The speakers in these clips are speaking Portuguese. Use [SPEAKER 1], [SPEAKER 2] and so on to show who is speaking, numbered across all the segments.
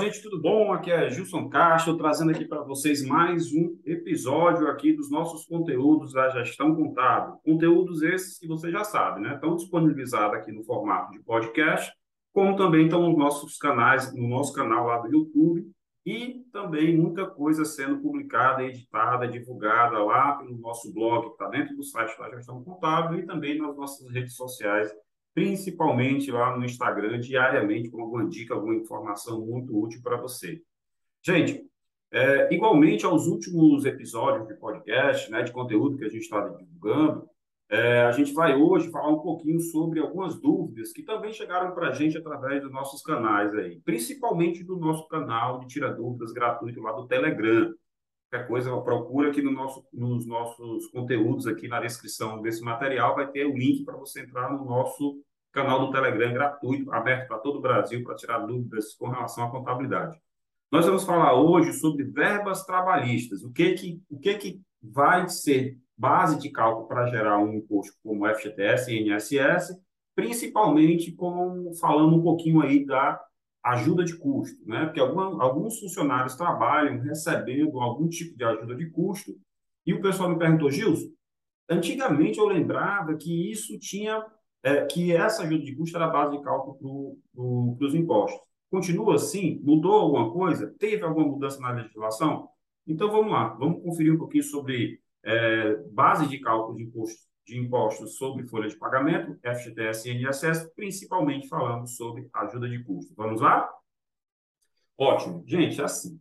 [SPEAKER 1] gente, tudo bom? Aqui é Gilson Castro, trazendo aqui para vocês mais um episódio aqui dos nossos conteúdos da gestão contábil. Conteúdos esses que você já sabe, né? Estão disponibilizados aqui no formato de podcast, como também estão nos nossos canais, no nosso canal lá do YouTube, e também muita coisa sendo publicada, editada, divulgada lá pelo nosso blog, que está dentro do site da gestão contábil, e também nas nossas redes sociais principalmente lá no Instagram, diariamente, com alguma dica, alguma informação muito útil para você. Gente, é, igualmente aos últimos episódios de podcast, né, de conteúdo que a gente está divulgando, é, a gente vai hoje falar um pouquinho sobre algumas dúvidas que também chegaram para a gente através dos nossos canais aí, principalmente do nosso canal de Tira Dúvidas gratuito lá do Telegram. Qualquer coisa, procura aqui no nosso, nos nossos conteúdos, aqui na descrição desse material, vai ter o link para você entrar no nosso canal do Telegram gratuito, aberto para todo o Brasil, para tirar dúvidas com relação à contabilidade. Nós vamos falar hoje sobre verbas trabalhistas. O que que, o que, que vai ser base de cálculo para gerar um imposto como FGTS e INSS, principalmente com, falando um pouquinho aí da ajuda de custo, né? Porque alguma, alguns funcionários trabalham recebendo algum tipo de ajuda de custo e o pessoal me perguntou, Gilson, antigamente eu lembrava que isso tinha, é, que essa ajuda de custo era a base de cálculo para os impostos. Continua assim? Mudou alguma coisa? Teve alguma mudança na legislação? Então vamos lá, vamos conferir um pouquinho sobre é, base de cálculo de impostos de impostos sobre folha de pagamento, FGTS e INSS, principalmente falando sobre ajuda de custo. Vamos lá? Ótimo. Gente, assim,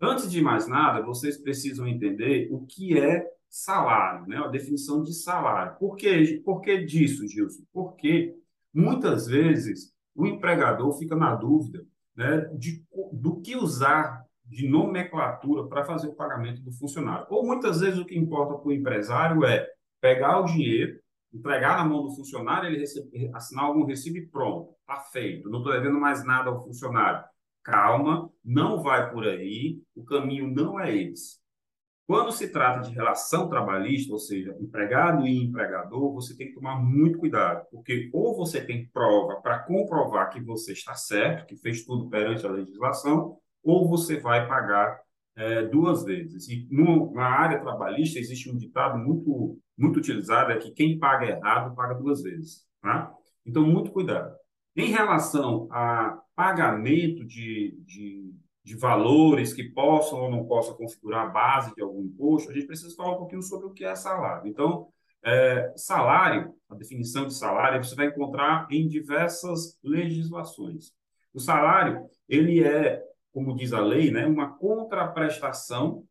[SPEAKER 1] antes de mais nada, vocês precisam entender o que é salário, né? a definição de salário. Por que, por que disso, Gilson? Porque muitas vezes o empregador fica na dúvida né, de, do que usar de nomenclatura para fazer o pagamento do funcionário. Ou muitas vezes o que importa para o empresário é pegar o dinheiro, entregar na mão do funcionário, ele receber, assinar algum recibo e pronto, está feito, não estou devendo mais nada ao funcionário. Calma, não vai por aí, o caminho não é esse. Quando se trata de relação trabalhista, ou seja, empregado e empregador, você tem que tomar muito cuidado, porque ou você tem prova para comprovar que você está certo, que fez tudo perante a legislação, ou você vai pagar é, duas vezes. E no, na área trabalhista existe um ditado muito muito utilizado é que quem paga errado paga duas vezes. Tá? Então, muito cuidado. Em relação a pagamento de, de, de valores que possam ou não possam configurar a base de algum imposto, a gente precisa falar um pouquinho sobre o que é salário. Então, é, salário, a definição de salário, você vai encontrar em diversas legislações. O salário, ele é, como diz a lei, né, uma contraprestação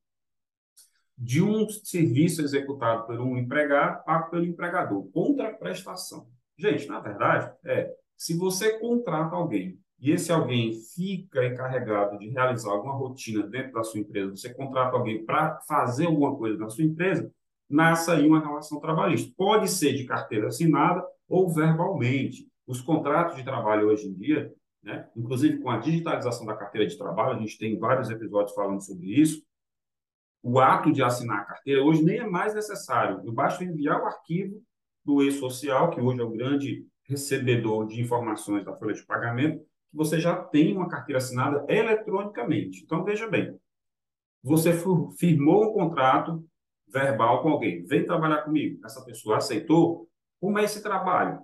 [SPEAKER 1] de um serviço executado por um empregado pago pelo empregador, contraprestação. Gente, na verdade, é, se você contrata alguém e esse alguém fica encarregado de realizar alguma rotina dentro da sua empresa, você contrata alguém para fazer alguma coisa na sua empresa, nasce aí uma relação trabalhista. Pode ser de carteira assinada ou verbalmente. Os contratos de trabalho hoje em dia, né, inclusive com a digitalização da carteira de trabalho, a gente tem vários episódios falando sobre isso, o ato de assinar a carteira hoje nem é mais necessário. Eu basta enviar o arquivo do e-social, que hoje é o grande recebedor de informações da folha de pagamento, que você já tem uma carteira assinada eletronicamente. Então, veja bem, você firmou um contrato verbal com alguém, vem trabalhar comigo, essa pessoa aceitou, como é esse trabalho?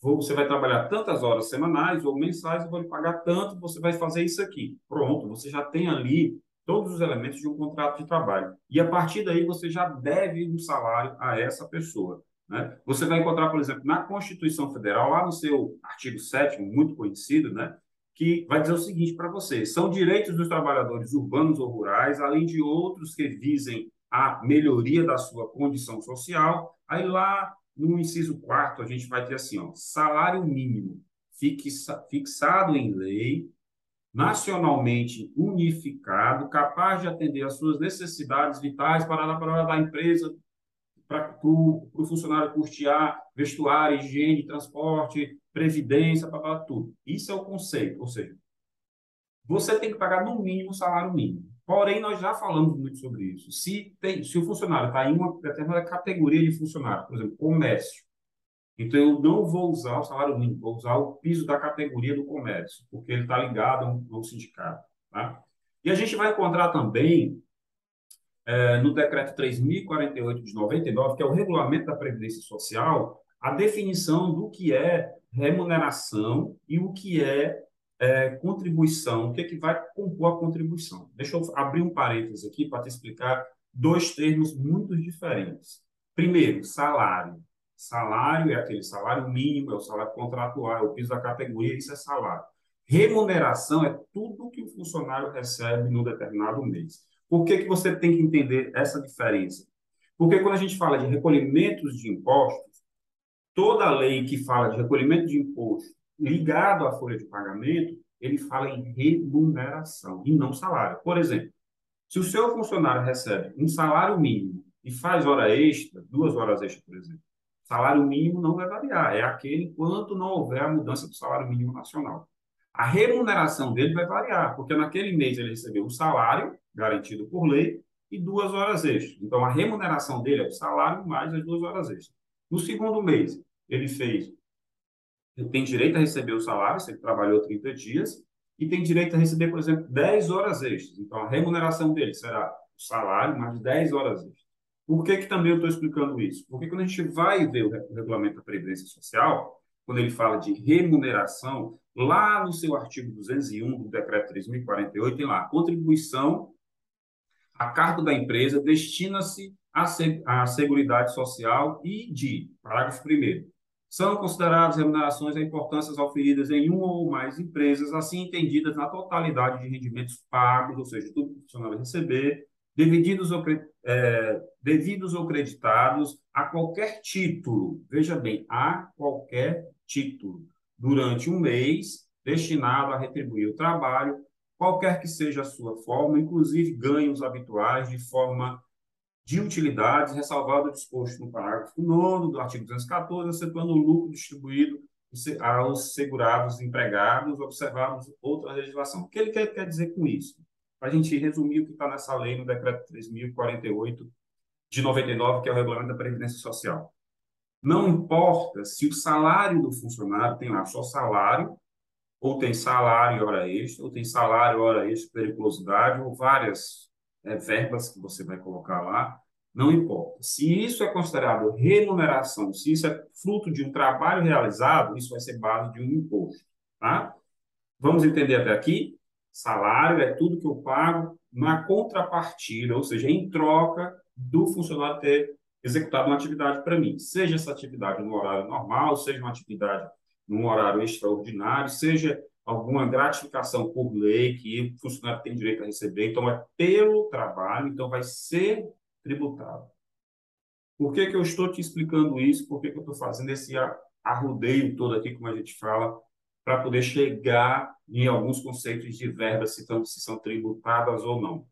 [SPEAKER 1] Você vai trabalhar tantas horas semanais ou mensais, eu vou lhe pagar tanto, você vai fazer isso aqui. Pronto, você já tem ali todos os elementos de um contrato de trabalho. E a partir daí você já deve um salário a essa pessoa. Né? Você vai encontrar, por exemplo, na Constituição Federal, lá no seu artigo 7 muito conhecido, né, que vai dizer o seguinte para você: são direitos dos trabalhadores urbanos ou rurais, além de outros que visem a melhoria da sua condição social. Aí lá no inciso 4 a gente vai ter assim, ó, salário mínimo fixa, fixado em lei nacionalmente unificado, capaz de atender às suas necessidades vitais para, da empresa, para o funcionário custear vestuário, higiene, transporte, previdência, para tudo. Isso é o conceito, ou seja, você tem que pagar no mínimo o salário mínimo. Porém, nós já falamos muito sobre isso. Se, tem, se o funcionário está em uma determinada categoria de funcionário, por exemplo, comércio, então, eu não vou usar o salário mínimo, vou usar o piso da categoria do comércio, porque ele está ligado ao sindicato. Tá? E a gente vai encontrar também é, no decreto 3048 de 99, que é o regulamento da Previdência Social, a definição do que é remuneração e o que é, é contribuição, o que, é que vai compor a contribuição. Deixa eu abrir um parênteses aqui para te explicar dois termos muito diferentes. Primeiro, salário. Salário é aquele salário mínimo, é o salário contratual, é o piso da categoria, isso é salário. Remuneração é tudo que o funcionário recebe no determinado mês. Por que, que você tem que entender essa diferença? Porque quando a gente fala de recolhimentos de impostos, toda lei que fala de recolhimento de imposto ligado à folha de pagamento, ele fala em remuneração e não salário. Por exemplo, se o seu funcionário recebe um salário mínimo e faz hora extra, duas horas extras, por exemplo, salário mínimo não vai variar, é aquele enquanto não houver a mudança do salário mínimo nacional. A remuneração dele vai variar, porque naquele mês ele recebeu um salário garantido por lei e duas horas extras. Então, a remuneração dele é o salário mais as duas horas extras. No segundo mês, ele fez, ele tem direito a receber o salário, se ele trabalhou 30 dias, e tem direito a receber, por exemplo, 10 horas extras. Então, a remuneração dele será o salário mais 10 horas extras. Por que, que também eu estou explicando isso? Porque quando a gente vai ver o regulamento da Previdência Social, quando ele fala de remuneração, lá no seu artigo 201 do Decreto 3048, tem lá, contribuição a cargo da empresa destina-se à Seguridade Social e de, parágrafo 1 são consideradas remunerações a importâncias oferidas em uma ou mais empresas, assim entendidas na totalidade de rendimentos pagos, ou seja, tudo que o funcionário receber, devidos ou, é, devidos ou creditados a qualquer título, veja bem, a qualquer título, durante um mês, destinado a retribuir o trabalho, qualquer que seja a sua forma, inclusive ganhos habituais de forma de utilidades, ressalvado o disposto no parágrafo 9 do artigo 214, excetuando o lucro distribuído aos segurados empregados, observados outra legislação. O que ele quer, quer dizer com isso? A gente resumir o que está nessa lei, no decreto 3.048 de 99, que é o regulamento da Previdência Social. Não importa se o salário do funcionário tem lá só salário, ou tem salário e hora extra, ou tem salário, hora extra, periculosidade, ou várias é, verbas que você vai colocar lá, não importa. Se isso é considerado remuneração, se isso é fruto de um trabalho realizado, isso vai ser base de um imposto, tá? Vamos entender até aqui? Salário é tudo que eu pago na contrapartida, ou seja, em troca do funcionário ter executado uma atividade para mim. Seja essa atividade no horário normal, seja uma atividade num horário extraordinário, seja alguma gratificação por lei que o funcionário tem direito a receber, então é pelo trabalho, então vai ser tributado. Por que, que eu estou te explicando isso? Por que, que eu estou fazendo esse arrudeio todo aqui, como a gente fala, para poder chegar em alguns conceitos de verbas, se, estão, se são tributadas ou não.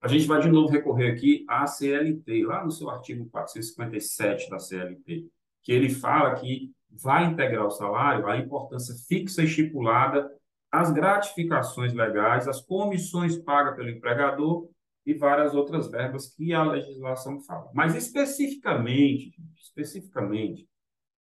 [SPEAKER 1] A gente vai de novo recorrer aqui à CLT, lá no seu artigo 457 da CLT, que ele fala que vai integrar o salário a importância fixa estipulada, as gratificações legais, as comissões pagas pelo empregador e várias outras verbas que a legislação fala. Mas especificamente, especificamente,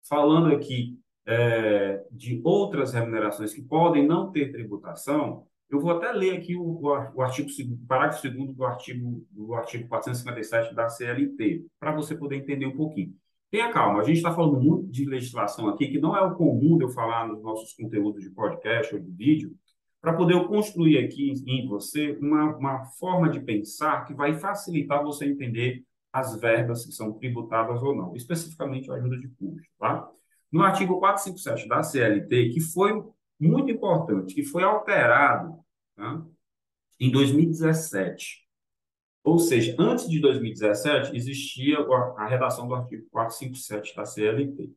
[SPEAKER 1] falando aqui é, de outras remunerações que podem não ter tributação, eu vou até ler aqui o, o artigo, parágrafo 2 do artigo, do artigo 457 da CLT, para você poder entender um pouquinho. Tenha calma, a gente está falando muito de legislação aqui, que não é o comum de eu falar nos nossos conteúdos de podcast ou de vídeo, para poder eu construir aqui em você uma, uma forma de pensar que vai facilitar você entender as verbas que são tributadas ou não, especificamente a ajuda de custo. Tá? No artigo 457 da CLT, que foi muito importante, que foi alterado tá? em 2017. Ou seja, antes de 2017, existia a redação do artigo 457 da CLT.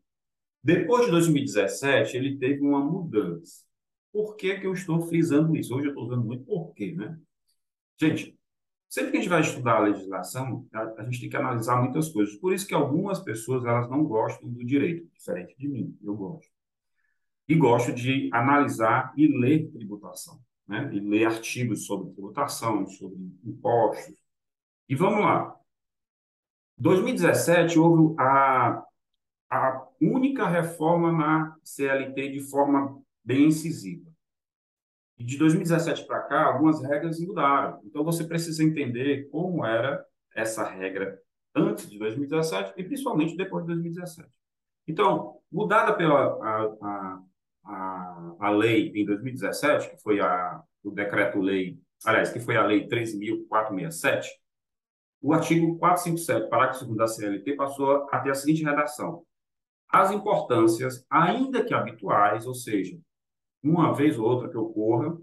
[SPEAKER 1] Depois de 2017, ele teve uma mudança. Por que, que eu estou frisando isso? Hoje eu estou usando muito porquê, né? Gente, sempre que a gente vai estudar a legislação, a, a, gente tem que analisar muitas coisas. Por isso que algumas pessoas elas não gostam do direito, diferente de mim, eu gosto. E gosto de analisar e ler tributação, né? E ler artigos sobre tributação, sobre impostos, e vamos lá. 2017 houve a, a única reforma na CLT de forma bem incisiva. E de 2017 para cá, algumas regras mudaram. Então, você precisa entender como era essa regra antes de 2017 e principalmente depois de 2017. Então, mudada pela a, a, a, lei em 2017, que foi a, o decreto-lei, aliás, que foi a lei 13.467, o artigo 457, parágrafo 2 da CLT, passou a ter a seguinte redação. As importâncias, ainda que habituais, ou seja, uma vez ou outra que ocorra,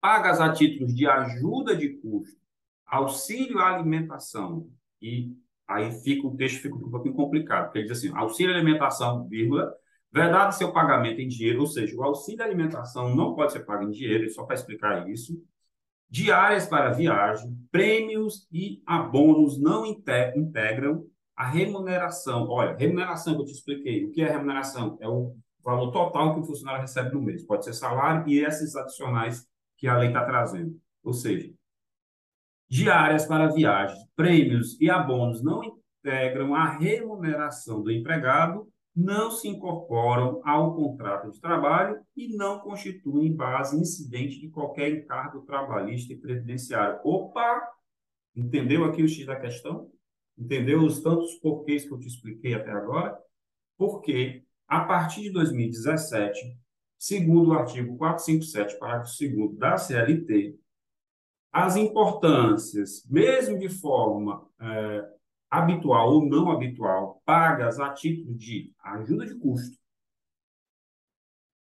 [SPEAKER 1] pagas a títulos de ajuda de custo, auxílio à alimentação e aí fica o texto fica um pouquinho complicado, porque ele diz assim, auxílio à alimentação, vírgula, verdade seu pagamento em dinheiro, ou seja, o auxílio à alimentação não pode ser pago em dinheiro, só para explicar isso, diárias para viagem, prêmios e abonos não integram a remuneração. Olha, remuneração que eu te expliquei. O que é remuneração? É o valor total que o funcionário recebe no mês. Pode ser salário e esses adicionais que a lei está trazendo. Ou seja, diárias para viagens, prêmios e abonos não integram a remuneração do empregado, não se incorporam ao contrato de trabalho e não constituem base incidente de qualquer encargo trabalhista e previdenciário. Opa! Entendeu aqui o X da questão? Entendeu os tantos porquês que eu te expliquei até agora? Porque, a partir de 2017, segundo o artigo 457, parágrafo 2 da CLT, as importâncias, mesmo de forma é, habitual ou não habitual, pagas a título de ajuda de custo,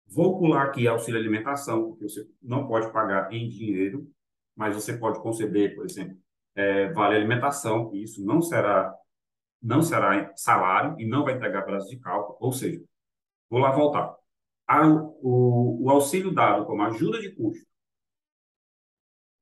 [SPEAKER 1] vou pular aqui auxílio alimentação, porque você não pode pagar em dinheiro, mas você pode conceder, por exemplo, é, vale alimentação, e isso não será não será salário e não vai entregar prazo de cálculo, ou seja, vou lá voltar. o, o auxílio dado como ajuda de custo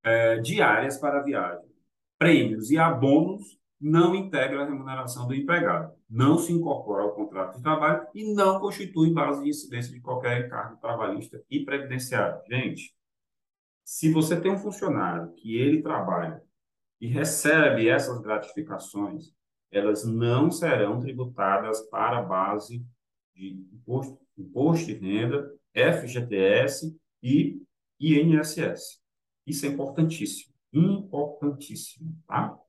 [SPEAKER 1] é, diárias para viagem, prêmios e abonos não integra a remuneração do empregado, não se incorpora ao contrato de trabalho e não constitui base de incidência de qualquer encargo trabalhista e previdenciário. Gente, se você tem um funcionário que ele trabalha e recebe essas gratificações, elas não serão tributadas para a base de imposto, imposto de renda, FGTS e INSS. Isso é importantíssimo, importantíssimo, tá?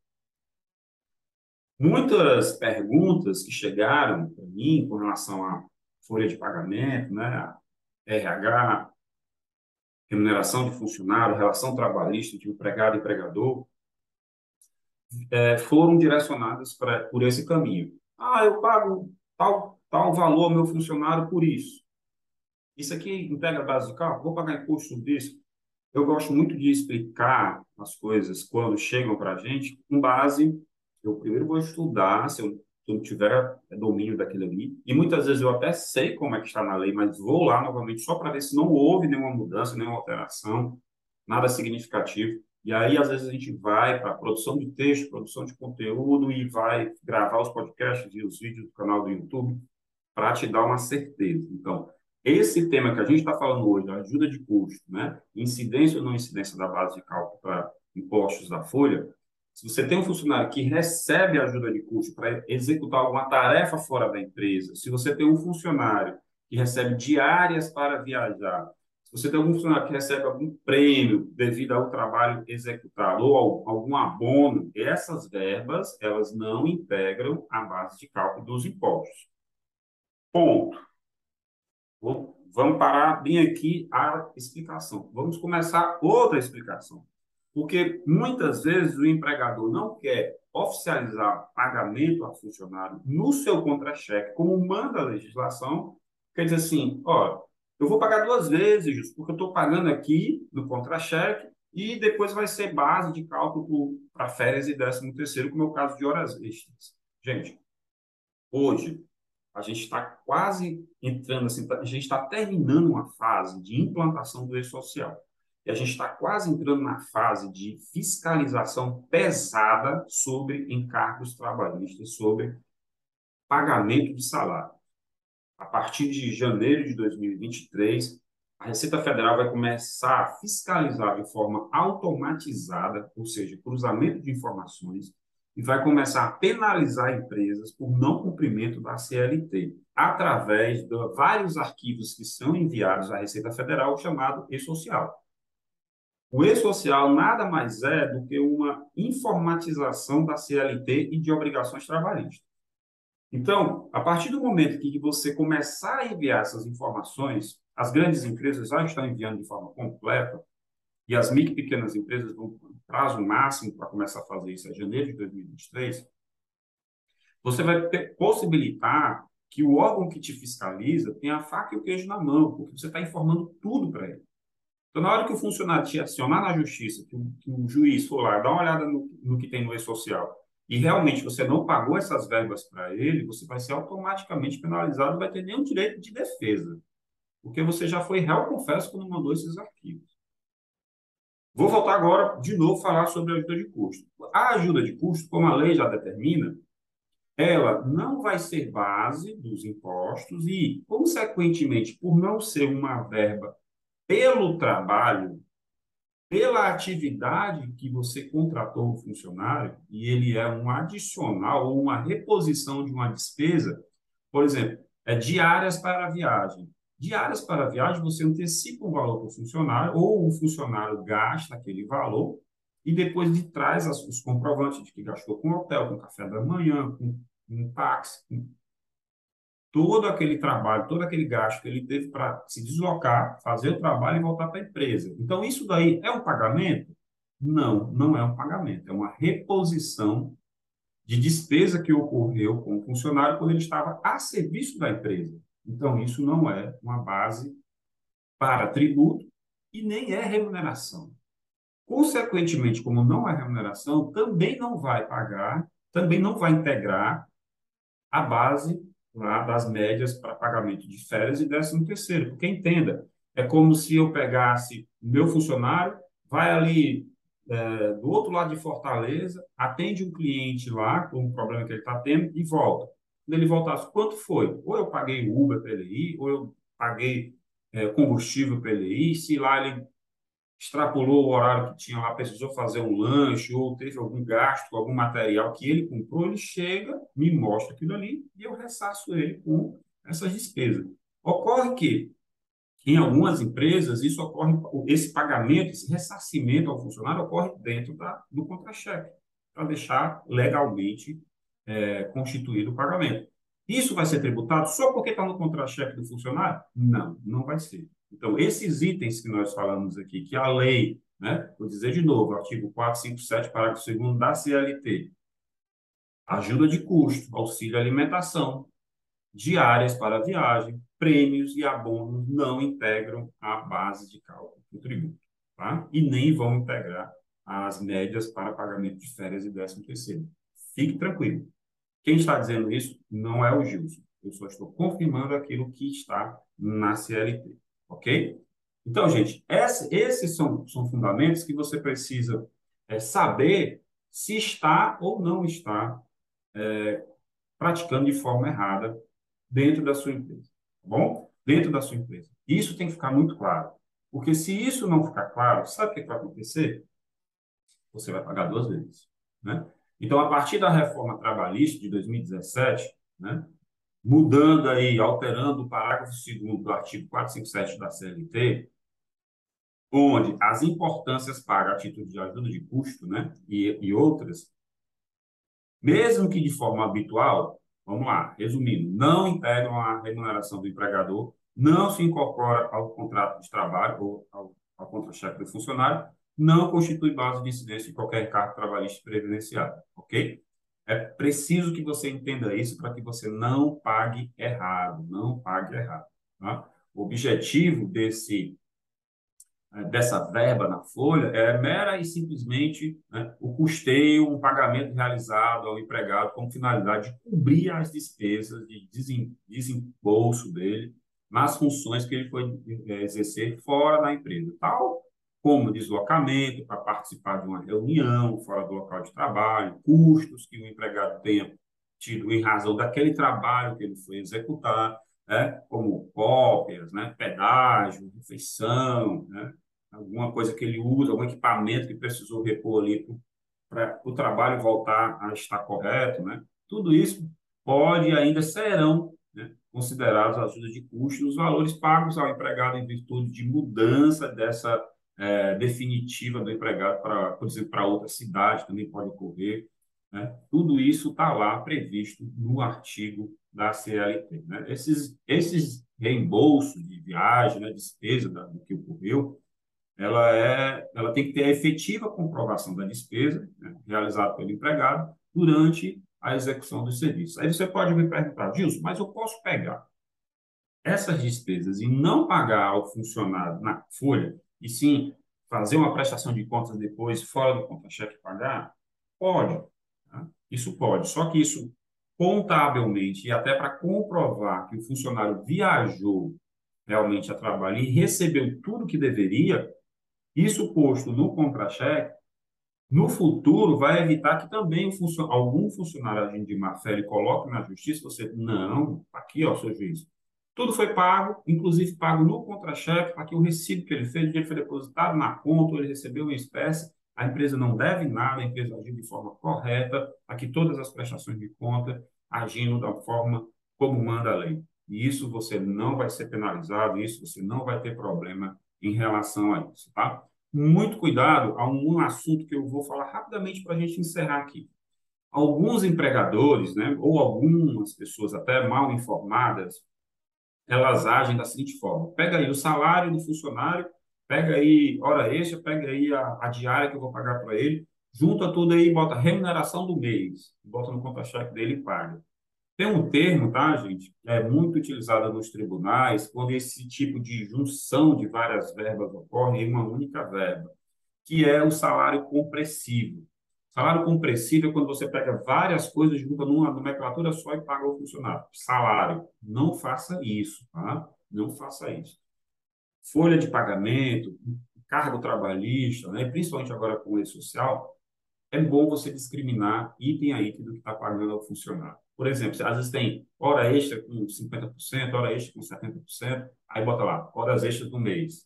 [SPEAKER 1] Muitas perguntas que chegaram para mim com relação à folha de pagamento, né, RH, remuneração de funcionário, relação trabalhista de empregado e empregador, é, foram direcionadas pra, por esse caminho. Ah, eu pago tal, tal valor ao meu funcionário por isso. Isso aqui integra a base de carro? Vou pagar imposto sobre isso? Eu gosto muito de explicar as coisas quando chegam para a gente com base. Eu primeiro vou estudar, se eu, se eu tiver domínio daquilo ali, e muitas vezes eu até sei como é que está na lei, mas vou lá novamente só para ver se não houve nenhuma mudança, nenhuma alteração, nada significativo. E aí, às vezes, a gente vai para produção de texto, produção de conteúdo e vai gravar os podcasts e os vídeos do canal do YouTube para te dar uma certeza. Então, esse tema que a gente está falando hoje, ajuda de custo, né? incidência ou não incidência da base de cálculo para impostos da folha, se você tem um funcionário que recebe ajuda de custo para executar alguma tarefa fora da empresa, se você tem um funcionário que recebe diárias para viajar, se você tem algum funcionário que recebe algum prêmio devido ao trabalho executado ou algum abono, essas verbas elas não integram a base de cálculo dos impostos. Ponto. Vamos parar bem aqui a explicação. Vamos começar outra explicação. Porque muitas vezes o empregador não quer oficializar pagamento a funcionário no seu contra-cheque, como manda a legislação, quer dizer assim, ó, eu vou pagar duas vezes, porque eu estou pagando aqui no contra-cheque e depois vai ser base de cálculo para férias e décimo terceiro, como é o caso de horas extras. Gente, hoje a gente está quase entrando assim, a gente está terminando uma fase de implantação do e-social. E a gente está quase entrando na fase de fiscalização pesada sobre encargos trabalhistas, sobre pagamento de salário. A partir de janeiro de 2023, a Receita Federal vai começar a fiscalizar de forma automatizada, ou seja, cruzamento de informações, e vai começar a penalizar empresas por não cumprimento da CLT, através de vários arquivos que são enviados à Receita Federal, chamado e-social. O e-social nada mais é do que uma informatização da CLT e de obrigações trabalhistas. Então, a partir do momento que você começar a enviar essas informações, as grandes empresas já estão enviando de forma completa, e as micro e pequenas empresas vão prazo máximo para começar a fazer isso é janeiro de 2023, você vai ter, possibilitar que o órgão que te fiscaliza tenha a faca e o queijo na mão, porque você está informando tudo para ele. Então, na hora que o funcionário te acionar na justiça, que o, que o juiz for lá, dar uma olhada no, no que tem no e-social, e realmente você não pagou essas verbas para ele, você vai ser automaticamente penalizado, não vai ter nenhum direito de defesa, porque você já foi réu confesso quando mandou esses arquivos. Vou voltar agora, de novo, falar sobre a ajuda de custo. A ajuda de custo, como a lei já determina, ela não vai ser base dos impostos e, consequentemente, por não ser uma verba pelo trabalho, pela atividade que você contratou o funcionário, e ele é um adicional ou uma reposição de uma despesa, por exemplo, é diárias para a viagem. Diárias para viagem, você antecipa um valor para o funcionário, ou o funcionário gasta aquele valor, e depois de traz os comprovantes de que gastou com hotel, com café da manhã, com um táxi, com todo aquele trabalho, todo aquele gasto que ele teve para se deslocar, fazer o trabalho e voltar para a empresa. Então, isso daí é um pagamento? Não, não é um pagamento, é uma reposição de despesa que ocorreu com o funcionário quando ele estava a serviço da empresa. Então, isso não é uma base para tributo e nem é remuneração. Consequentemente, como não é remuneração, também não vai pagar, também não vai integrar a base lá, das médias para pagamento de férias e décimo terceiro. Porque entenda, é como se eu pegasse meu funcionário, vai ali é, do outro lado de Fortaleza, atende um cliente lá com um problema que ele está tendo e volta ele voltasse, quanto foi? Ou eu paguei Uber para ele ir, ou eu paguei é, combustível para ele ir, se lá ele extrapolou o horário que tinha lá, precisou fazer um lanche, ou teve algum gasto, algum material que ele comprou, ele chega, me mostra aquilo ali e eu ressaço ele com essas despesas. Ocorre que, em algumas empresas, isso ocorre, esse pagamento, esse ressarcimento ao funcionário ocorre dentro da, do contra-cheque, para deixar legalmente é, constituído o pagamento. Isso vai ser tributado só porque está no contra-cheque do funcionário? Não, não vai ser. Então, esses itens que nós falamos aqui, que a lei, né, vou dizer de novo, artigo 457, parágrafo 2 da CLT, ajuda de custo, auxílio alimentação, diárias para viagem, prêmios e abonos não integram a base de cálculo do tributo, tá? E nem vão integrar as médias para pagamento de férias e décimo terceiro. Fique tranquilo. Quem está dizendo isso não é o Gilson. Eu só estou confirmando aquilo que está na CLT, ok? Então, gente, esse, esses são, são fundamentos que você precisa é, saber se está ou não está é, praticando de forma errada dentro da sua empresa, tá bom? Dentro da sua empresa. Isso tem que ficar muito claro. Porque se isso não ficar claro, sabe o que vai acontecer? Você vai pagar duas vezes, né? Então, a partir da reforma trabalhista de 2017, né, mudando aí, alterando o parágrafo 2 do artigo 457 da CLT, onde as importâncias pagas a título de ajuda de custo né, e, e outras, mesmo que de forma habitual, vamos lá, resumindo, não integram a remuneração do empregador, não se incorpora ao contrato de trabalho ou ao, ao contra-cheque do funcionário, não constitui base de incidência de qualquer cargo trabalhista previdenciário, ok? É preciso que você entenda isso para que você não pague errado, não pague errado. Tá? O objetivo desse eh, dessa verba na folha é mera e simplesmente né, o custeio, um pagamento realizado ao empregado com finalidade de cobrir as despesas de desembolso dele nas funções que ele foi eh, exercer fora da empresa, tal como deslocamento para participar de uma reunião fora do local de trabalho, custos que o empregado tenha tido em razão daquele trabalho que ele foi executar, né, como cópias, né, pedágio, refeição, né, alguma coisa que ele usa, algum equipamento que precisou repor ali para o trabalho voltar a estar correto, né? Tudo isso pode ainda serão né, considerados ajuda de custo nos valores pagos ao empregado em virtude de mudança dessa é, definitiva do empregado para, por exemplo, para outra cidade também pode ocorrer. Né? Tudo isso está lá previsto no artigo da CLT. Né? Esses, esses reembolsos de viagem, né, despesa da, do que ocorreu, ela, é, ela tem que ter a efetiva comprovação da despesa né, realizada pelo empregado durante a execução dos serviços. Aí você pode me perguntar, Gilson, mas eu posso pegar essas despesas e não pagar ao funcionário na folha, e sim fazer uma prestação de contas depois, fora do conta-cheque pagar? Pode. Tá? Isso pode. Só que isso, contabilmente, e até para comprovar que o funcionário viajou realmente a trabalho e recebeu tudo que deveria, isso posto no contra-cheque, no futuro vai evitar que também funcionário, algum funcionário agindo de má fé ele coloque na justiça, você, não, aqui, ó, seu juiz, tudo foi pago, inclusive pago no contra-cheque, aqui o recibo que ele fez, o dinheiro foi depositado na conta, ele recebeu em espécie, a empresa não deve nada, a empresa agiu de forma correta, aqui todas as prestações de conta agindo da forma como manda a lei. E isso você não vai ser penalizado, isso você não vai ter problema em relação a isso, tá? muito cuidado a um assunto que eu vou falar rapidamente para a gente encerrar aqui. Alguns empregadores, né, ou algumas pessoas até mal informadas, elas agem da seguinte forma: pega aí o salário do funcionário, pega aí hora extra, pega aí a, a diária que eu vou pagar para ele, junta tudo aí, bota remuneração do mês, bota no conta-cheque dele e paga. Tem um termo, tá, gente? É muito utilizado nos tribunais quando esse tipo de junção de várias verbas ocorre em uma única verba, que é o salário compressivo. Salário compressivo é quando você pega várias coisas, junta numa nomenclatura só e paga o funcionário. Salário. Não faça isso, tá? Não faça isso. Folha de pagamento, cargo trabalhista, né? principalmente agora com o e-social, é bom você discriminar item a item do que está pagando ao funcionário. Por exemplo, às vezes tem hora extra com 50%, hora extra com 70%, aí bota lá, horas extras do mês.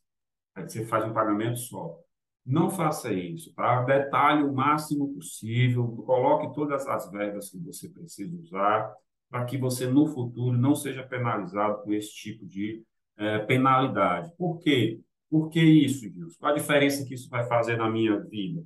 [SPEAKER 1] Aí você faz um pagamento só. Não faça isso, tá? Detalhe o máximo possível, coloque todas as verbas que você precisa usar, para que você no futuro não seja penalizado com esse tipo de é, penalidade. Por quê? Por que isso, Gilson? Qual a diferença que isso vai fazer na minha vida?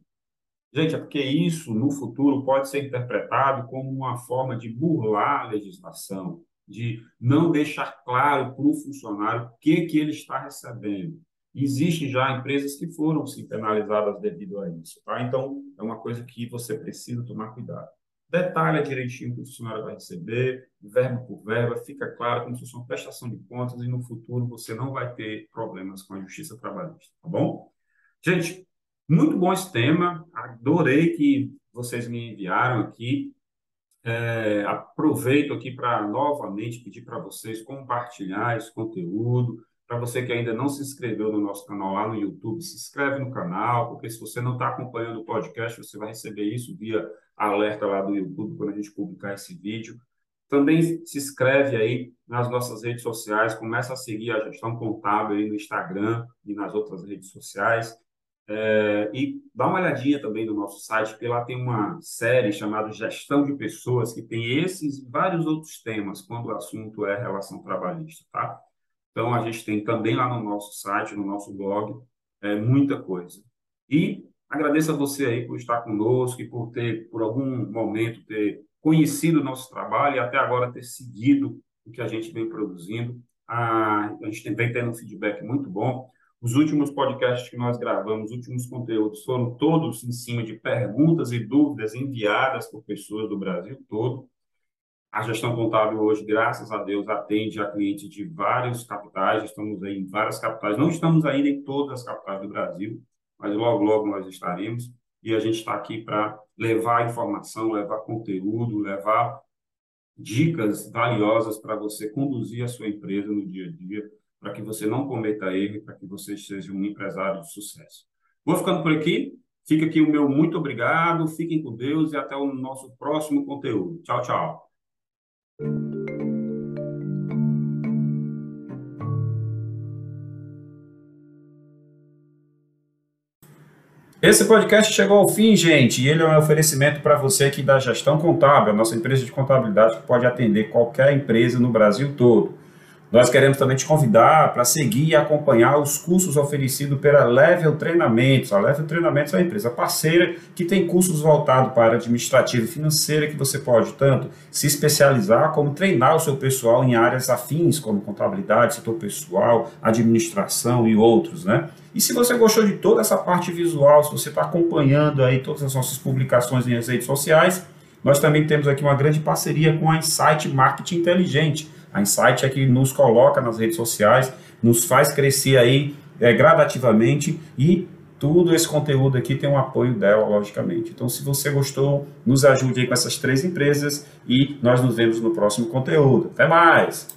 [SPEAKER 1] Gente, é porque isso, no futuro, pode ser interpretado como uma forma de burlar a legislação, de não deixar claro para o funcionário o que, que ele está recebendo. Existem já empresas que foram sim, penalizadas devido a isso. Tá? Então, é uma coisa que você precisa tomar cuidado. Detalha direitinho o que o funcionário vai receber, verbo por verba, fica claro como se fosse uma prestação de contas e no futuro você não vai ter problemas com a justiça trabalhista, tá bom? Gente, muito bom esse tema, adorei que vocês me enviaram aqui. É, aproveito aqui para novamente pedir para vocês compartilhar esse conteúdo. Para você que ainda não se inscreveu no nosso canal lá no YouTube, se inscreve no canal, porque se você não está acompanhando o podcast, você vai receber isso via alerta lá do YouTube quando a gente publicar esse vídeo. Também se inscreve aí nas nossas redes sociais, começa a seguir a Gestão Contábil aí no Instagram e nas outras redes sociais. É, e dá uma olhadinha também no nosso site, porque lá tem uma série chamada Gestão de Pessoas, que tem esses e vários outros temas, quando o assunto é relação trabalhista, tá? Então, a gente tem também lá no nosso site, no nosso blog, é, muita coisa. E agradeço a você aí por estar conosco e por ter, por algum momento, ter conhecido o nosso trabalho e até agora ter seguido o que a gente vem produzindo. Ah, a gente vem tendo um feedback muito bom. Os últimos podcasts que nós gravamos, os últimos conteúdos, foram todos em cima de perguntas e dúvidas enviadas por pessoas do Brasil todo. A gestão contábil hoje, graças a Deus, atende a clientes de vários capitais, estamos em várias capitais, não estamos ainda em todas as capitais do Brasil, mas logo, logo nós estaremos, e a gente está aqui para levar informação, levar conteúdo, levar dicas valiosas para você conduzir a sua empresa no dia a dia, para que você não cometa erro, para que você seja um empresário de sucesso. Vou ficando por aqui. Fica aqui o meu muito obrigado. Fiquem com Deus e até o nosso próximo conteúdo. Tchau, tchau. Esse podcast chegou ao fim, gente, e ele é um oferecimento para você aqui da Gestão Contábil, a nossa empresa de contabilidade que pode atender qualquer empresa no Brasil todo. Nós queremos também te convidar para seguir e acompanhar os cursos oferecidos pela Level Treinamentos. A Level Treinamentos é uma empresa parceira que tem cursos voltados para administrativa e financeira que você pode tanto se especializar como treinar o seu pessoal em áreas afins, como contabilidade, setor pessoal, administração e outros, né? E se você gostou de toda essa parte visual, se você está acompanhando aí todas as nossas publicações nas redes sociais, nós também temos aqui uma grande parceria com a Insight Marketing Inteligente a Insight é que nos coloca nas redes sociais, nos faz crescer aí é, gradativamente e tudo esse conteúdo aqui tem um apoio dela, logicamente. Então, se você gostou, nos ajude aí com essas três empresas e nós nos vemos no próximo conteúdo. Até mais!